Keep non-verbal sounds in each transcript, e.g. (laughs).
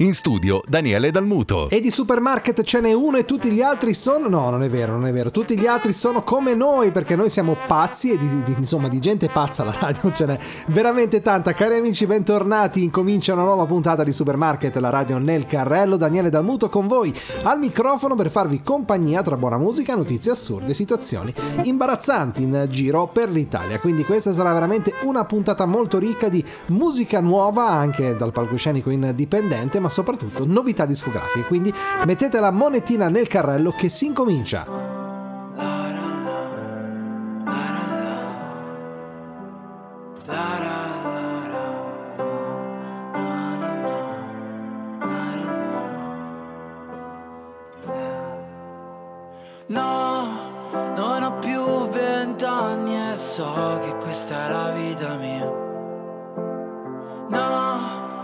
In studio Daniele Dalmuto. E di supermarket ce n'è uno e tutti gli altri sono... No, non è vero, non è vero. Tutti gli altri sono come noi perché noi siamo pazzi e di, di, insomma di gente pazza alla radio ce n'è veramente tanta. Cari amici, bentornati. Incomincia una nuova puntata di Supermarket, la radio nel carrello. Daniele Dalmuto con voi al microfono per farvi compagnia tra buona musica, notizie assurde, situazioni imbarazzanti in giro per l'Italia. Quindi questa sarà veramente una puntata molto ricca di musica nuova anche dal palcoscenico indipendente ma soprattutto novità discografiche. Quindi mettete la monetina nel carrello che si incomincia. Che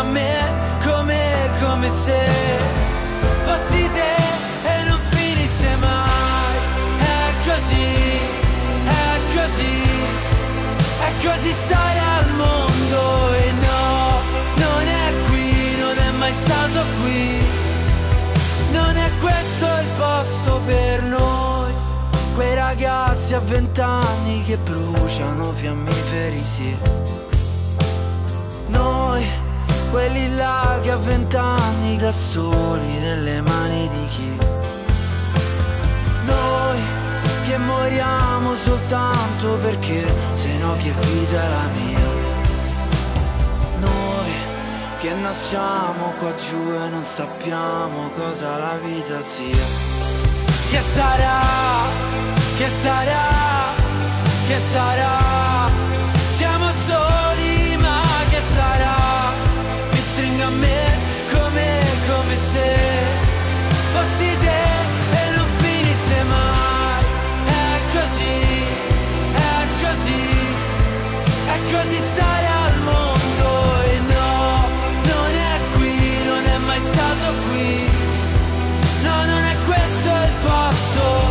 a me come, come se fossi te e non finisse mai. È così, è così, è così stare al mondo e no, non è qui, non è mai stato qui. Non è questo il posto per noi. Quei ragazzi a vent'anni che bruciano fiammiferi, sì quelli là che a vent'anni da soli nelle mani di chi? Noi, che moriamo soltanto perché se no che vita è la mia? Noi, che nasciamo qua giù e non sappiamo cosa la vita sia. Che sarà, che sarà, che sarà? È questo il posto.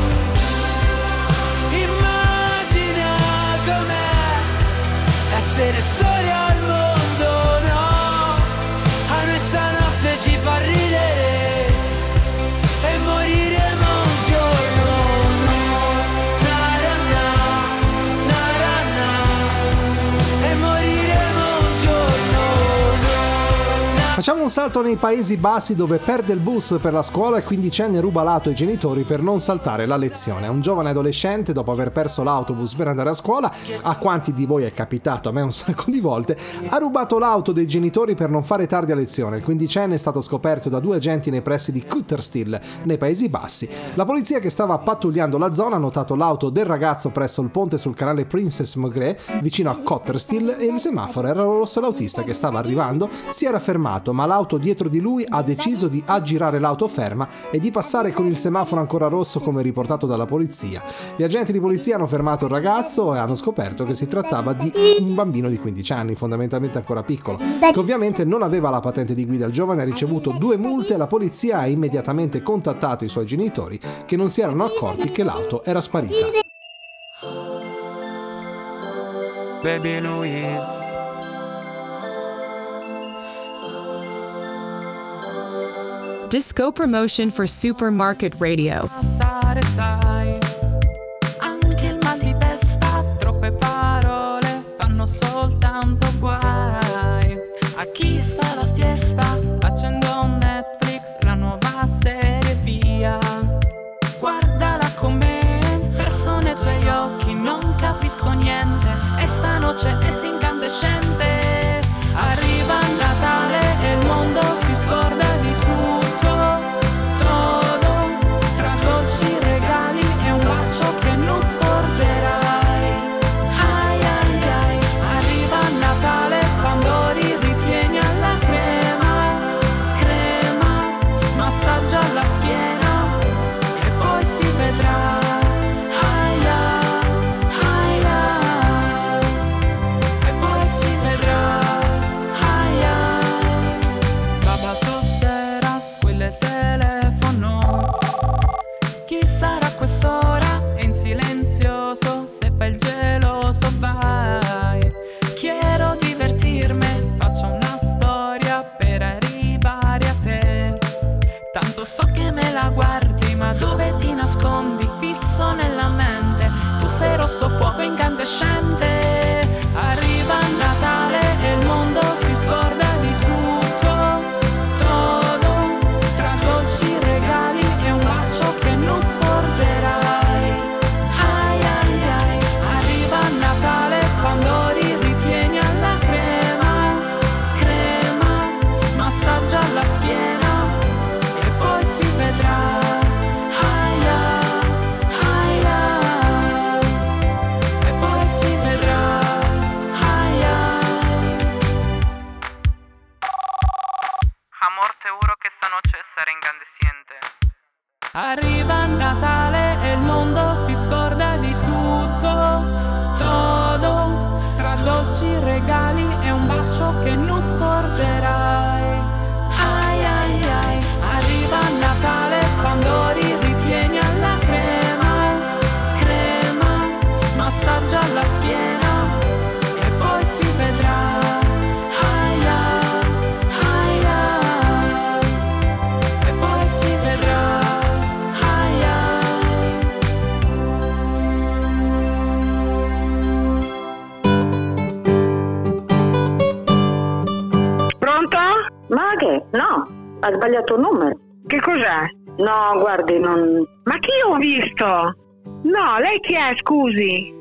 Facciamo un salto nei Paesi Bassi dove perde il bus per la scuola e quindicenne ruba l'auto ai genitori per non saltare la lezione. Un giovane adolescente, dopo aver perso l'autobus per andare a scuola, a quanti di voi è capitato, a me un (laughs) sacco di volte, ha rubato l'auto dei genitori per non fare tardi a lezione. Il quindicenne è stato scoperto da due agenti nei pressi di Cutterstill, nei Paesi Bassi. La polizia che stava pattugliando la zona ha notato l'auto del ragazzo presso il ponte sul canale Princess Magret, vicino a Cotterstill, e il semaforo era rosso. L'autista che stava arrivando si era fermato, ma l'auto dietro di lui ha deciso di aggirare l'auto ferma e di passare con il semaforo ancora rosso come riportato dalla polizia. Gli agenti di polizia hanno fermato il ragazzo e hanno scoperto che si trattava di un bambino di 15 anni, fondamentalmente ancora piccolo, che ovviamente non aveva la patente di guida. Il giovane ha ricevuto due multe e la polizia ha immediatamente contattato i suoi genitori che non si erano accorti che l'auto era sparita. Baby Louise Disco promotion for Supermarket Radio. Chi è, scusi?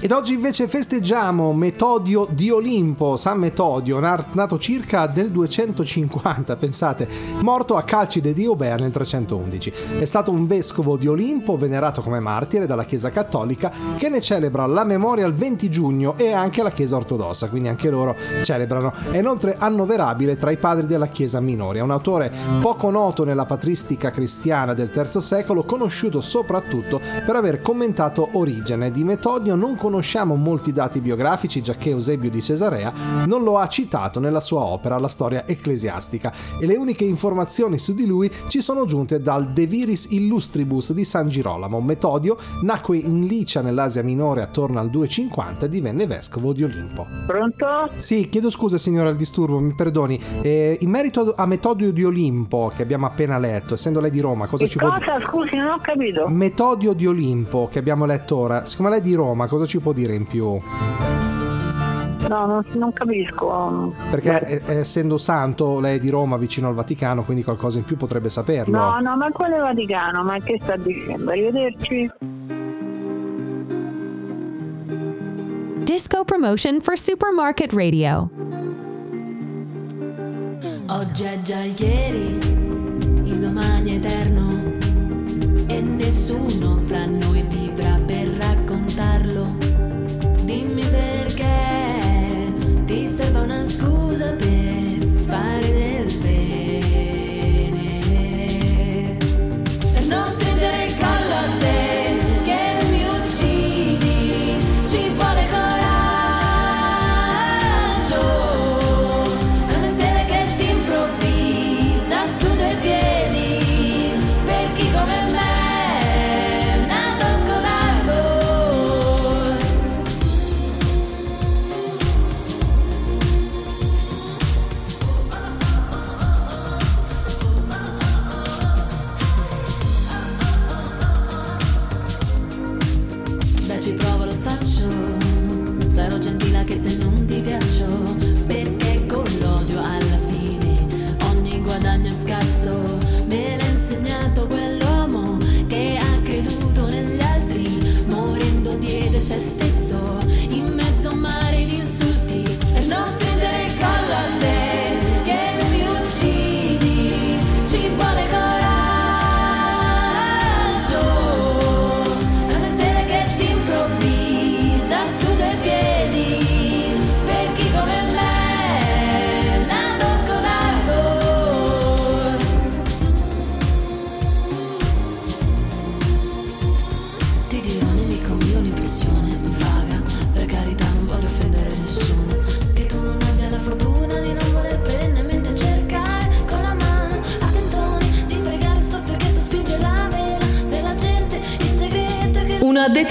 Ed oggi invece festeggiamo Metodio di Olimpo, San Metodio, nato circa nel 250, pensate, morto a Calcide di Eubea nel 311. È stato un vescovo di Olimpo venerato come martire dalla Chiesa Cattolica che ne celebra la memoria il 20 giugno e anche la Chiesa Ortodossa, quindi anche loro celebrano. È inoltre annoverabile tra i padri della Chiesa minore. È un autore poco noto nella patristica cristiana del III secolo, conosciuto soprattutto per aver commentato Origene. Di Metodio non conosciamo molti dati biografici, giacché Eusebio di Cesarea non lo ha citato nella sua opera La storia ecclesiastica e le uniche informazioni su di lui ci sono giunte dal De Viris Illustribus di San Girolamo. Metodio nacque in Licia nell'Asia minore attorno al 250 e divenne vescovo di Olimpo. Pronto? Sì, chiedo scusa signora il disturbo, mi perdoni. Eh, in merito a Metodio di Olimpo che abbiamo appena letto, essendo lei di Roma, cosa Che ci può dire? cosa? Scusi, non ho capito. Metodio di Olimpo che abbiamo letto ora, siccome lei è di Roma, cosa ci può dire in più? No, non, non capisco. Perché eh, essendo santo, lei è di Roma vicino al Vaticano, quindi qualcosa in più potrebbe saperlo. No, no, ma quale Vaticano? Ma che sta dicendo? Arrivederci. Disco promotion for Supermarket Radio. Oggi è già ieri, il domani è eterno e nessuno fra noi vivrà per raccontarlo.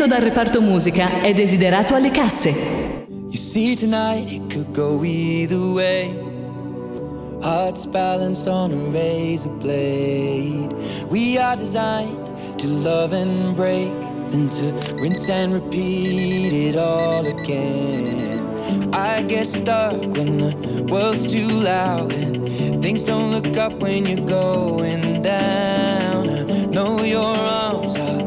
Dal reparto musica è desiderato alle casse. You see tonight it could go either way. Hearts balanced on a razor blade. We are designed to love and break, then to rinse and repeat it all again. I get stuck when the world's too loud and things don't look up when you're going down. I know your arms are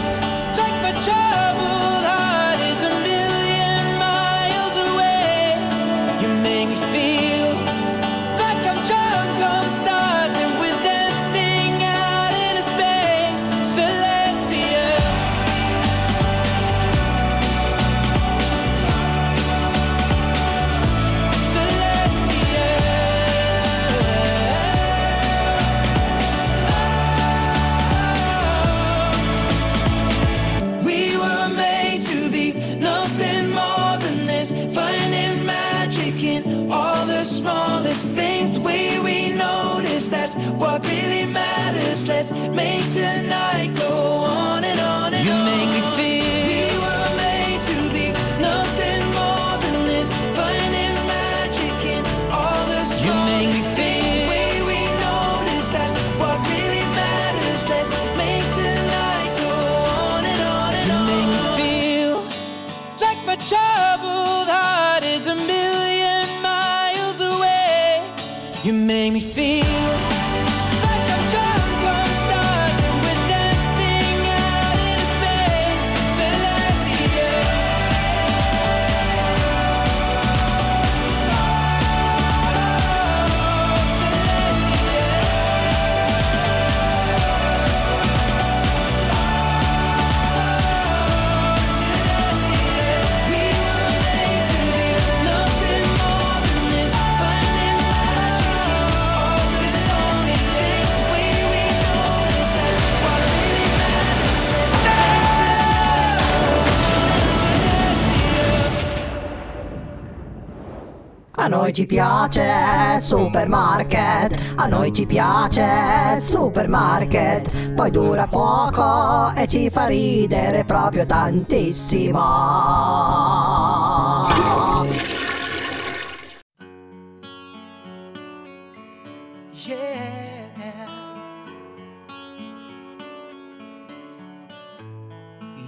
noi ci piace supermarket, a noi ci piace supermarket, poi dura poco e ci fa ridere proprio tantissimo.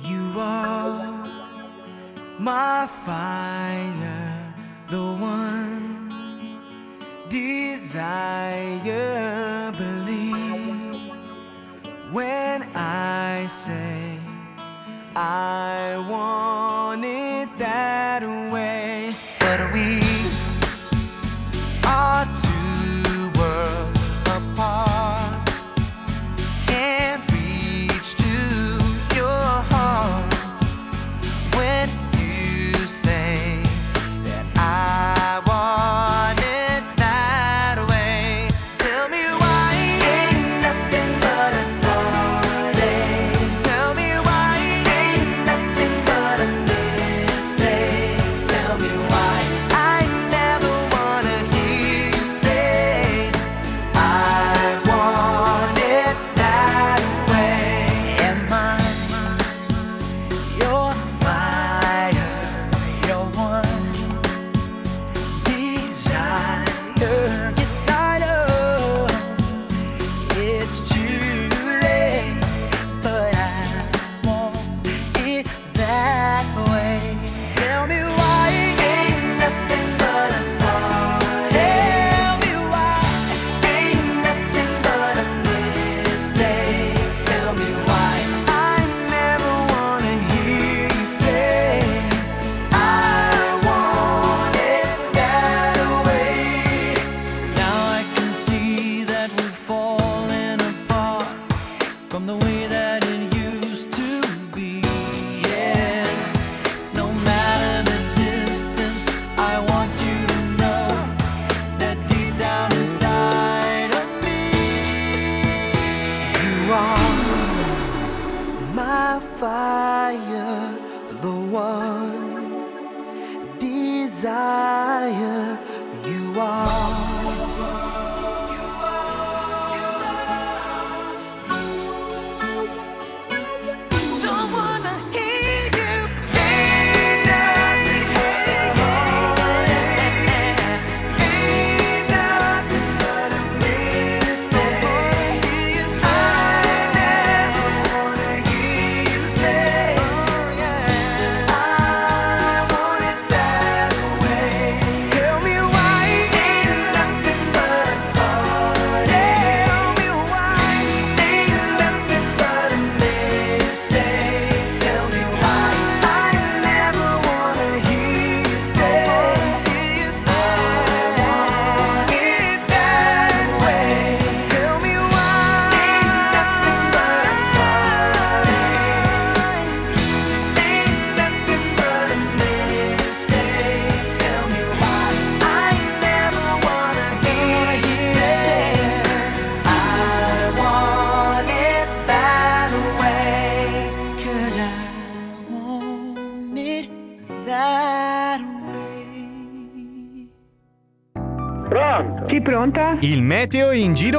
You are my fire, the one desire. Believe when I say I want it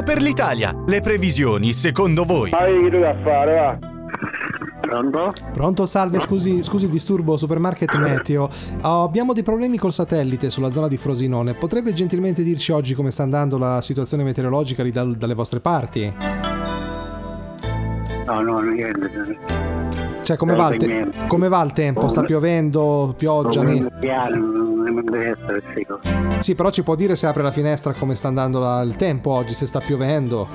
per l'Italia. Le previsioni, secondo voi? Ma che tu da fare, va? Pronto? Pronto, salve, scusi, scusi il disturbo, supermarket meteo. Oh, abbiamo dei problemi col satellite sulla zona di Frosinone. Potrebbe gentilmente dirci oggi come sta andando la situazione meteorologica lì dal- dalle vostre parti? No, no, niente. Cioè, come va, il te- come va il tempo? Sta piovendo, pioggia? ne- Piano, queste cose. Sì, però ci può dire se apre la finestra come sta andando la- il tempo oggi, se sta piovendo.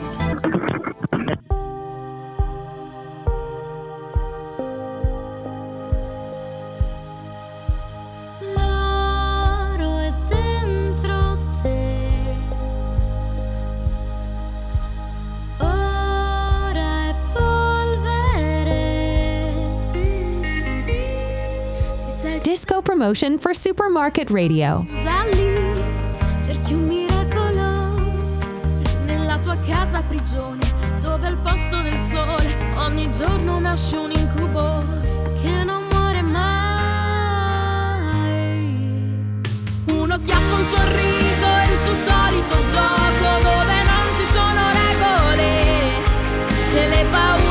Promotion for Supermarket Radio. casa prigione, dove al posto del sole ogni giorno nasce un incubo che non muore mai. Uno schiaffo, un sorriso e il suo solito gioco dove non ci sono regole e le paure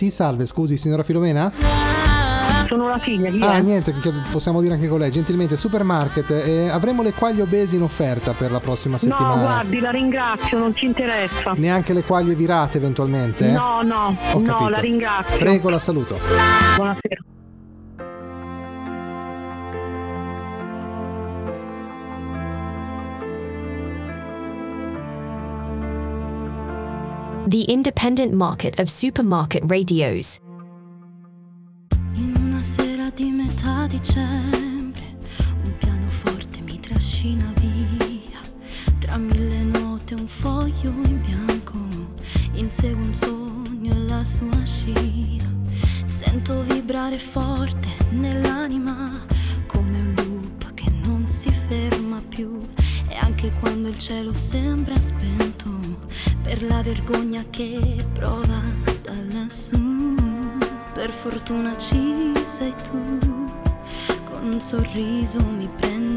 Sì, salve, scusi, signora Filomena? Sono la figlia, chi Ah, è? niente, possiamo dire anche con lei. Gentilmente, supermarket, eh, avremo le quaglie obesi in offerta per la prossima settimana. No, guardi, la ringrazio, non ci interessa. Neanche le quaglie virate eventualmente? eh? No, no, Ho no, capito. la ringrazio. Prego, la saluto. Buonasera. The independent market of supermarket radios. In una sera di metà dicembre, un pianoforte mi trascina via. Tra mille note un foglio in bianco, insegue un sogno e la sua scia. Sento vibrare forte nell'anima come un loop che non si ferma più. E anche quando il cielo sembra spento per la vergogna che prova da lassù. Per fortuna ci sei tu, con un sorriso mi prendi,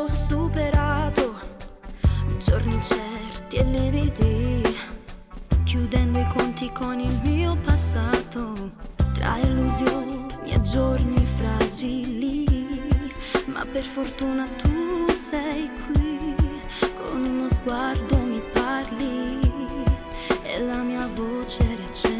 ho superato, giorni certi e lividi, chiudendo i conti con il mio passato, tra illusioni e giorni fragili. Ma per fortuna tu sei qui, con uno sguardo mi parli e la mia voce riaccendi.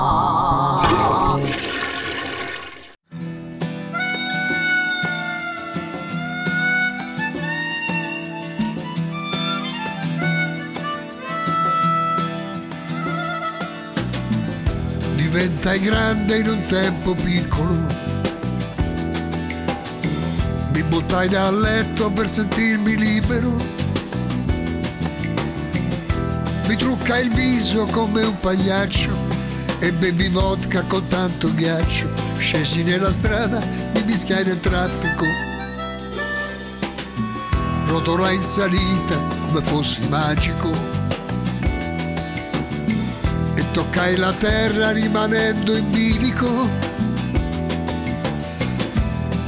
Diventai grande in un tempo piccolo. Mi buttai dal letto per sentirmi libero. Mi truccai il viso come un pagliaccio e bevi vodka con tanto ghiaccio. Scesi nella strada, mi mischiai nel traffico. Rotolai in salita come fossi magico toccai la terra rimanendo in bilico.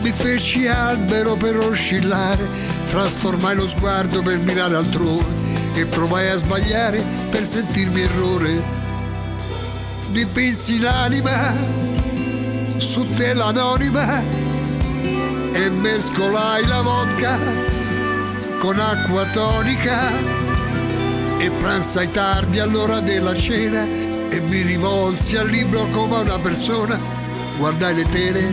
Mi feci albero per oscillare, trasformai lo sguardo per mirare altrove e provai a sbagliare per sentirmi errore. Dipinsi l'anima su tela anonima e mescolai la vodka con acqua tonica e pranzai tardi all'ora della cena e mi rivolsi al libro come a una persona, guardai le tele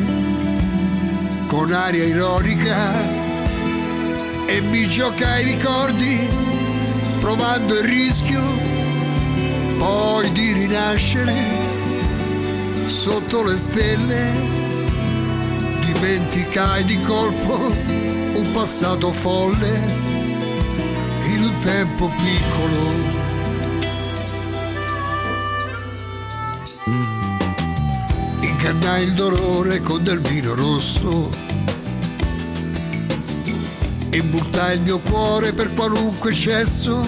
con aria ironica e mi giocai i ricordi provando il rischio poi di rinascere sotto le stelle. Dimenticai di colpo un passato folle in un tempo piccolo Ingannai il dolore con del vino rosso e multai il mio cuore per qualunque eccesso.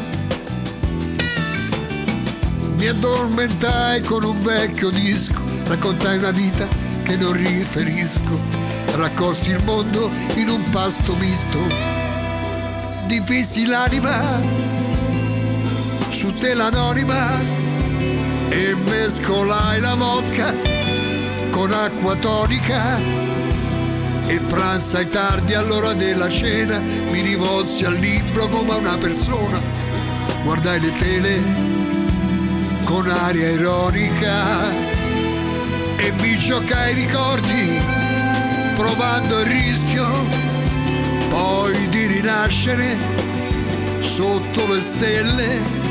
Mi addormentai con un vecchio disco, raccontai una vita che non riferisco, raccolsi il mondo in un pasto misto, dipisi l'anima su tela anonima e mescolai la vodka con acqua tonica e pranzai tardi all'ora della cena mi rivolsi al libro come a una persona guardai le tele con aria ironica e mi giocai i ricordi provando il rischio poi di rinascere sotto le stelle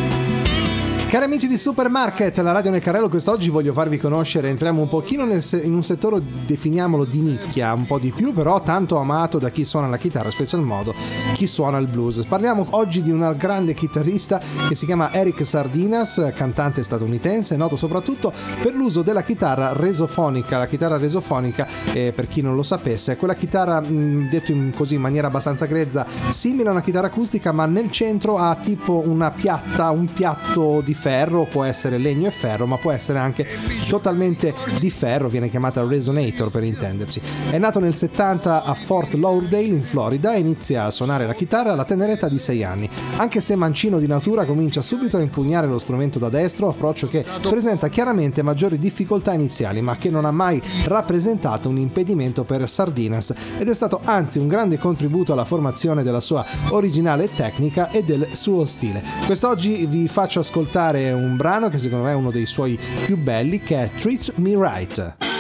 Cari amici di Supermarket, la radio nel carrello, quest'oggi voglio farvi conoscere, entriamo un pochino se- in un settore, definiamolo di nicchia, un po' di più, però tanto amato da chi suona la chitarra, special modo chi suona il blues. Parliamo oggi di una grande chitarrista che si chiama Eric Sardinas, cantante statunitense, noto soprattutto per l'uso della chitarra resofonica. La chitarra resofonica, eh, per chi non lo sapesse, è quella chitarra, mh, detto in, così in maniera abbastanza grezza, simile a una chitarra acustica, ma nel centro ha tipo una piatta, un piatto di ferro, può essere legno e ferro, ma può essere anche totalmente di ferro, viene chiamata resonator per intenderci. È nato nel 70 a Fort Lauderdale in Florida e inizia a suonare la chitarra alla tenera età di 6 anni. Anche se mancino di natura, comincia subito a impugnare lo strumento da destro, approccio che presenta chiaramente maggiori difficoltà iniziali, ma che non ha mai rappresentato un impedimento per Sardinas ed è stato anzi un grande contributo alla formazione della sua originale tecnica e del suo stile. Quest'oggi vi faccio ascoltare un brano che secondo me è uno dei suoi più belli, che è Treat Me Right.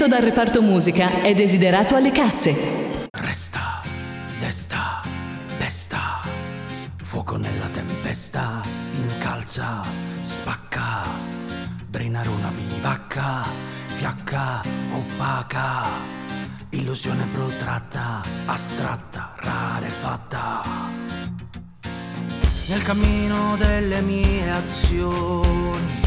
L'addetto dal reparto musica è desiderato alle casse. Resta, desta, pesta, fuoco nella tempesta, incalza, spacca, brinarona bivacca, fiacca, opaca, illusione protratta, astratta, rarefatta. Nel cammino delle mie azioni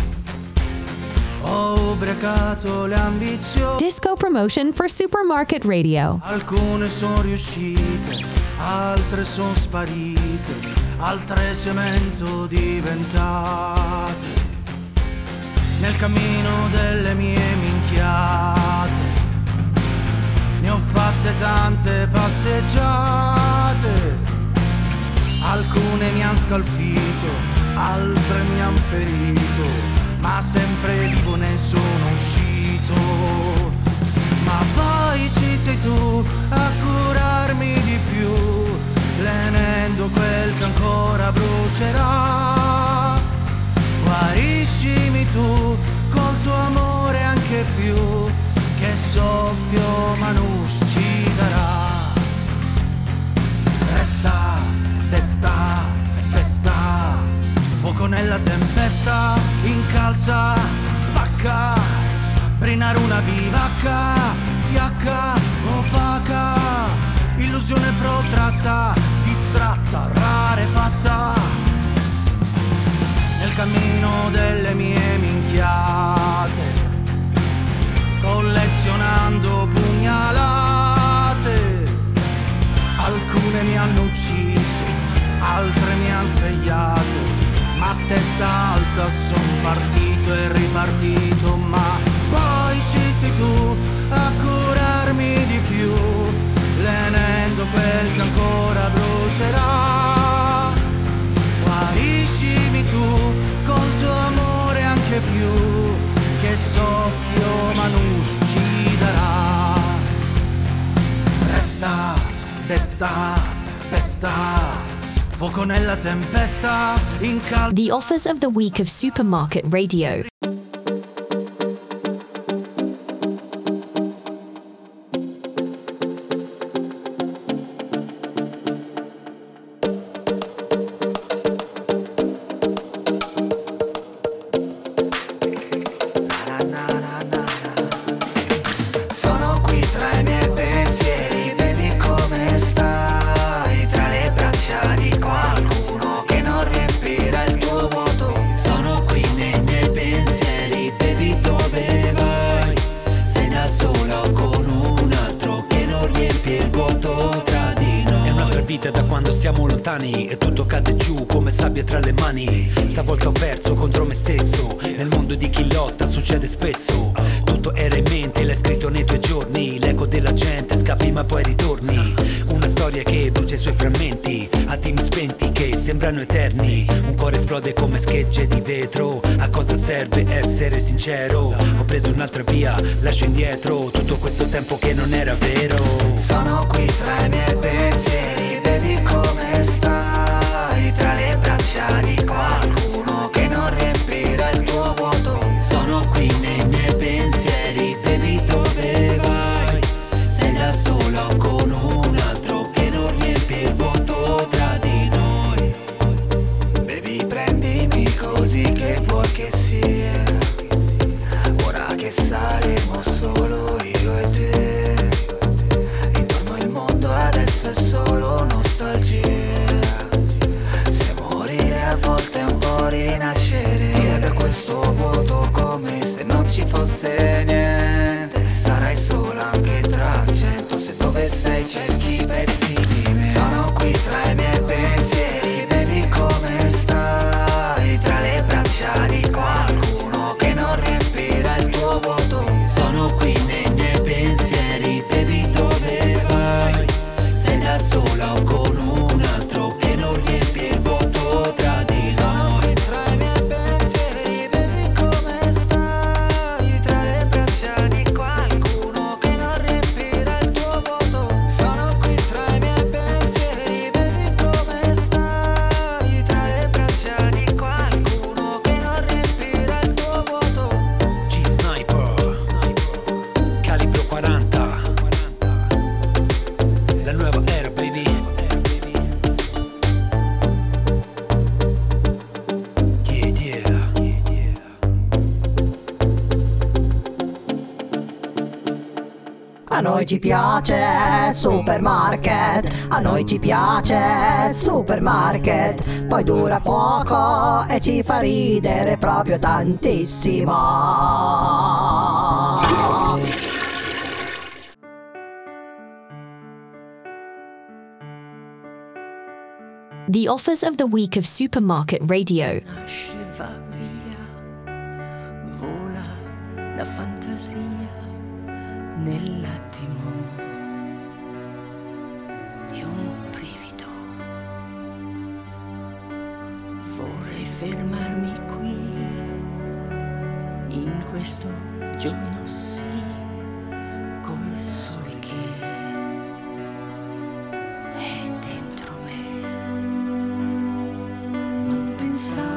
Disco promotion for Supermarket Radio. Alcune sono riuscite, altre sono sparite, altre cemento diventate. Nel cammino delle mie minchiate, ne ho fatte tante passeggiate. Alcune mi han scalfito, altre mi han ferito, ma sempre vivo ne sono uscito. Ma poi ci sei tu a curarmi di più, lenendo quel che ancora brucerà. Guariscimi tu col tuo amore anche più, che soffio manus ci darà. Resta, testa, pesta, fuoco nella tempesta, incalza, spacca, brinare una bivacca, fiacca, opaca, illusione protratta, testa alta son partito e ripartito, ma poi ci sei tu a curarmi di più, lenendo quel che ancora brucerà. Guariscimi tu col tuo amore anche più, che soffio manus ci darà. Resta, desta, pesta, fuoco nella tempesta, in caldo. The offers of the week of Supermarket Radio. Lontani E tutto cade giù come sabbia tra le mani. Stavolta ho perso contro me stesso. Nel mondo di chi lotta succede spesso. Tutto era in mente, l'hai scritto nei tuoi giorni. L'eco della gente scappi ma poi ritorni. Una storia che brucia i suoi frammenti. Attimi spenti che sembrano eterni. Un cuore esplode come schegge di vetro. A cosa serve essere sincero? Ho preso un'altra via, lascio indietro. Tutto questo tempo che non era vero. Sono qui tra i miei pensieri, baby come stai? Tra le noi ci piace supermarket, a noi ci piace supermarket, poi dura poco e ci fa ridere proprio tantissimo. The offers of the week of Supermarket Radio. Non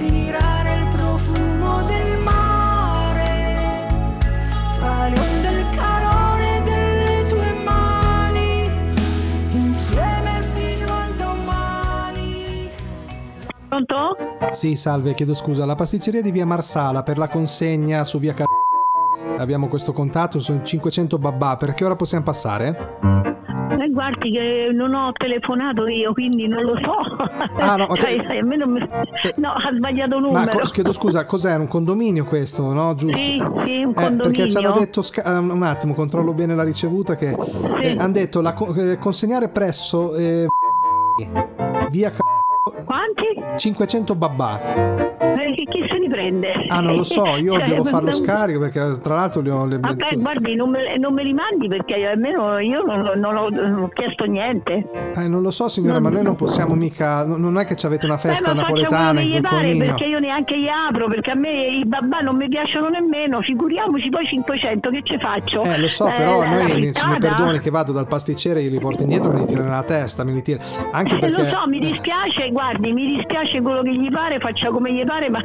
respirare il profumo del mare, fra le onde il calore delle tue mani, insieme fino al domani. Pronto? Sì, salve, chiedo scusa. La pasticceria di via Marsala per la consegna su via Car... Abbiamo questo contatto, sono 500 babà. Per che ora possiamo passare? Eh, guardi che non ho telefonato io, quindi non lo so. Ah, no, (laughs) ok. Sai, sai, a me non mi- No, ha sbagliato Ma numero. co- chiedo scusa, cos'è? Un condominio questo, no? Giusto? Sì, sì, un Eh, perché ci hanno condominio. detto, sca- eh, un attimo, controllo bene la ricevuta, che hanno detto la co- eh, consegnare presso eh, via Car- Quanti? 500 babà. Eh, chi- chi se li prende? Ah, non lo so, io (laughs) Cioè, devo fare lo scarico perché tra l'altro li ho... Le, Ok, guardi, non me, non me li mandi perché almeno io non, non ho, non ho chiesto niente. Eh, non lo so signora, ma noi non possiamo mica... no- Non è che ci avete una festa Eh, faccia napoletana in pare perché io neanche gli apro perché a me i babà non mi piacciono nemmeno figuriamoci poi 500 che ci faccio Eh, lo so, Eh, però noi mi, mi perdoni che vado dal pasticcere e li porto indietro, me li tira nella testa, me li tira. Anche Eh, perché... lo so, mi dispiace, guardi, mi dispiace quello che gli pare, faccia come gli pare, ma,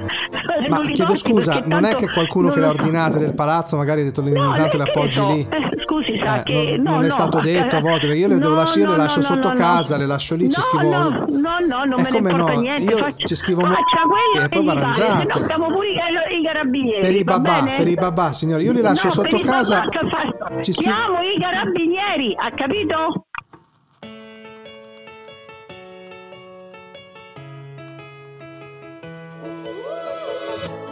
Ma chiedo scusa, non è che qualcuno che le ha so. ordinate del palazzo magari ha detto No, tanto le appoggi so? lì? Eh, scusi, sa Eh, che non, no, non è no, stato detto a volte, perché io le devo lasciare, io le lascio no, sotto no, casa, no. le lascio lì, ci scrivo... No, no, no, non Eh, me ne importa no? niente. Io faccia, ci scrivo faccia quello e che poi arrangiate. no siamo pure i, i carabinieri. Per i babà, per i babà, signore, io li lascio sotto casa. Ci scrivo... Chiamo i carabinieri, ha capito?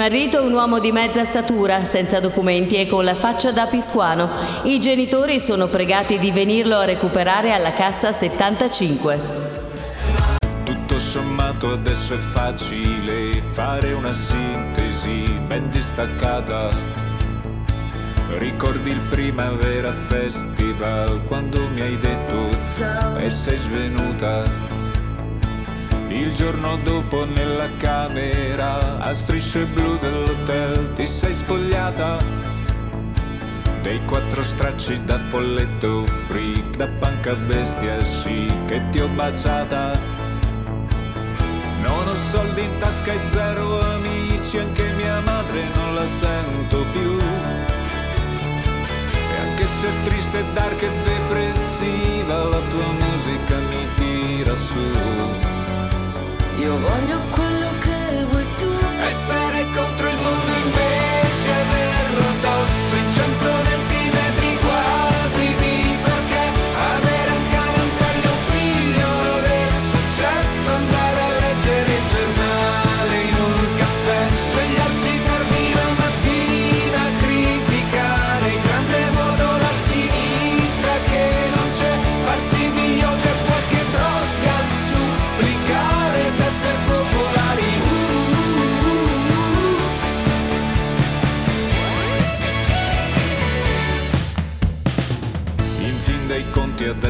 Smarrito un uomo di mezza statura, senza documenti e con la faccia da piscuano. I genitori sono pregati di venirlo a recuperare alla cassa 75. Tutto sommato adesso è facile fare una sintesi ben distaccata. Ricordi il Primavera Festival quando mi hai detto ciao e sei svenuta. Il giorno dopo nella camera a strisce blu dell'hotel ti sei spogliata. Dei quattro stracci da folletto freak, da panca bestia sì, che ti ho baciata. Non ho soldi in tasca e zero amici, anche mia madre non la sento più. E anche se è triste, dark e depressiva, la tua musica mi tira su. Io voglio quello che vuoi tu. Essere contro il mondo invece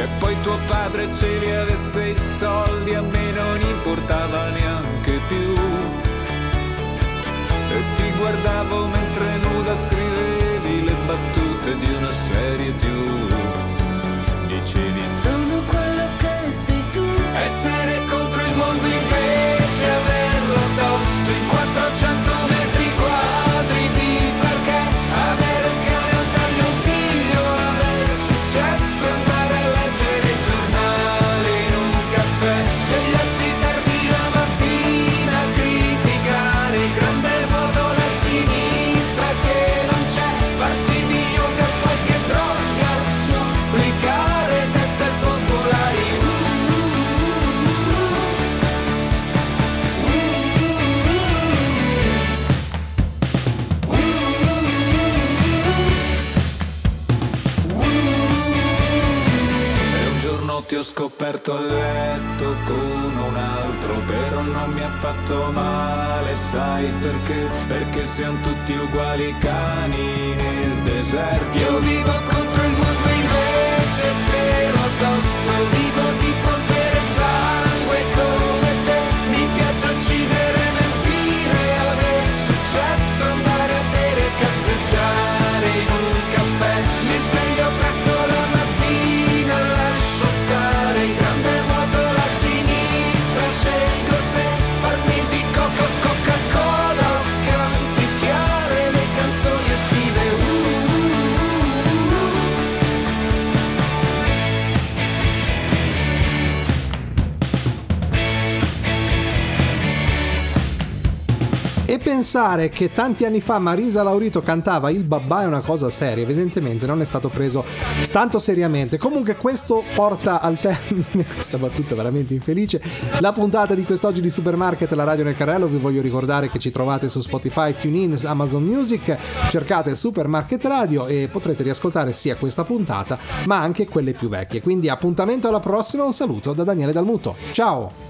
Che poi tuo padre ce li avesse i soldi, a me non importava neanche più. E ti guardavo mentre nuda scrivevi le battute di una serie TV. Dicevi Sono quello che sei tu essere contro il mondo invece averlo addosso in 400 ho scoperto a letto con un altro, però non mi ha fatto male, sai perché? Perché siamo tutti uguali cani nel deserto. Io vivo contro il mondo invece ce l'ho addosso, vivo di pensare che tanti anni fa Marisa Laurito cantava Il babà è una cosa seria, evidentemente non è stato preso tanto seriamente. Comunque questo porta al termine, (laughs) questa battuta veramente infelice, la puntata di quest'oggi di Supermarket, la radio nel carrello. Vi voglio ricordare che ci trovate su Spotify, TuneIn, Amazon Music, cercate Supermarket Radio e potrete riascoltare sia questa puntata ma anche quelle più vecchie. Quindi appuntamento alla prossima, un saluto da Daniele Dalmuto. Ciao!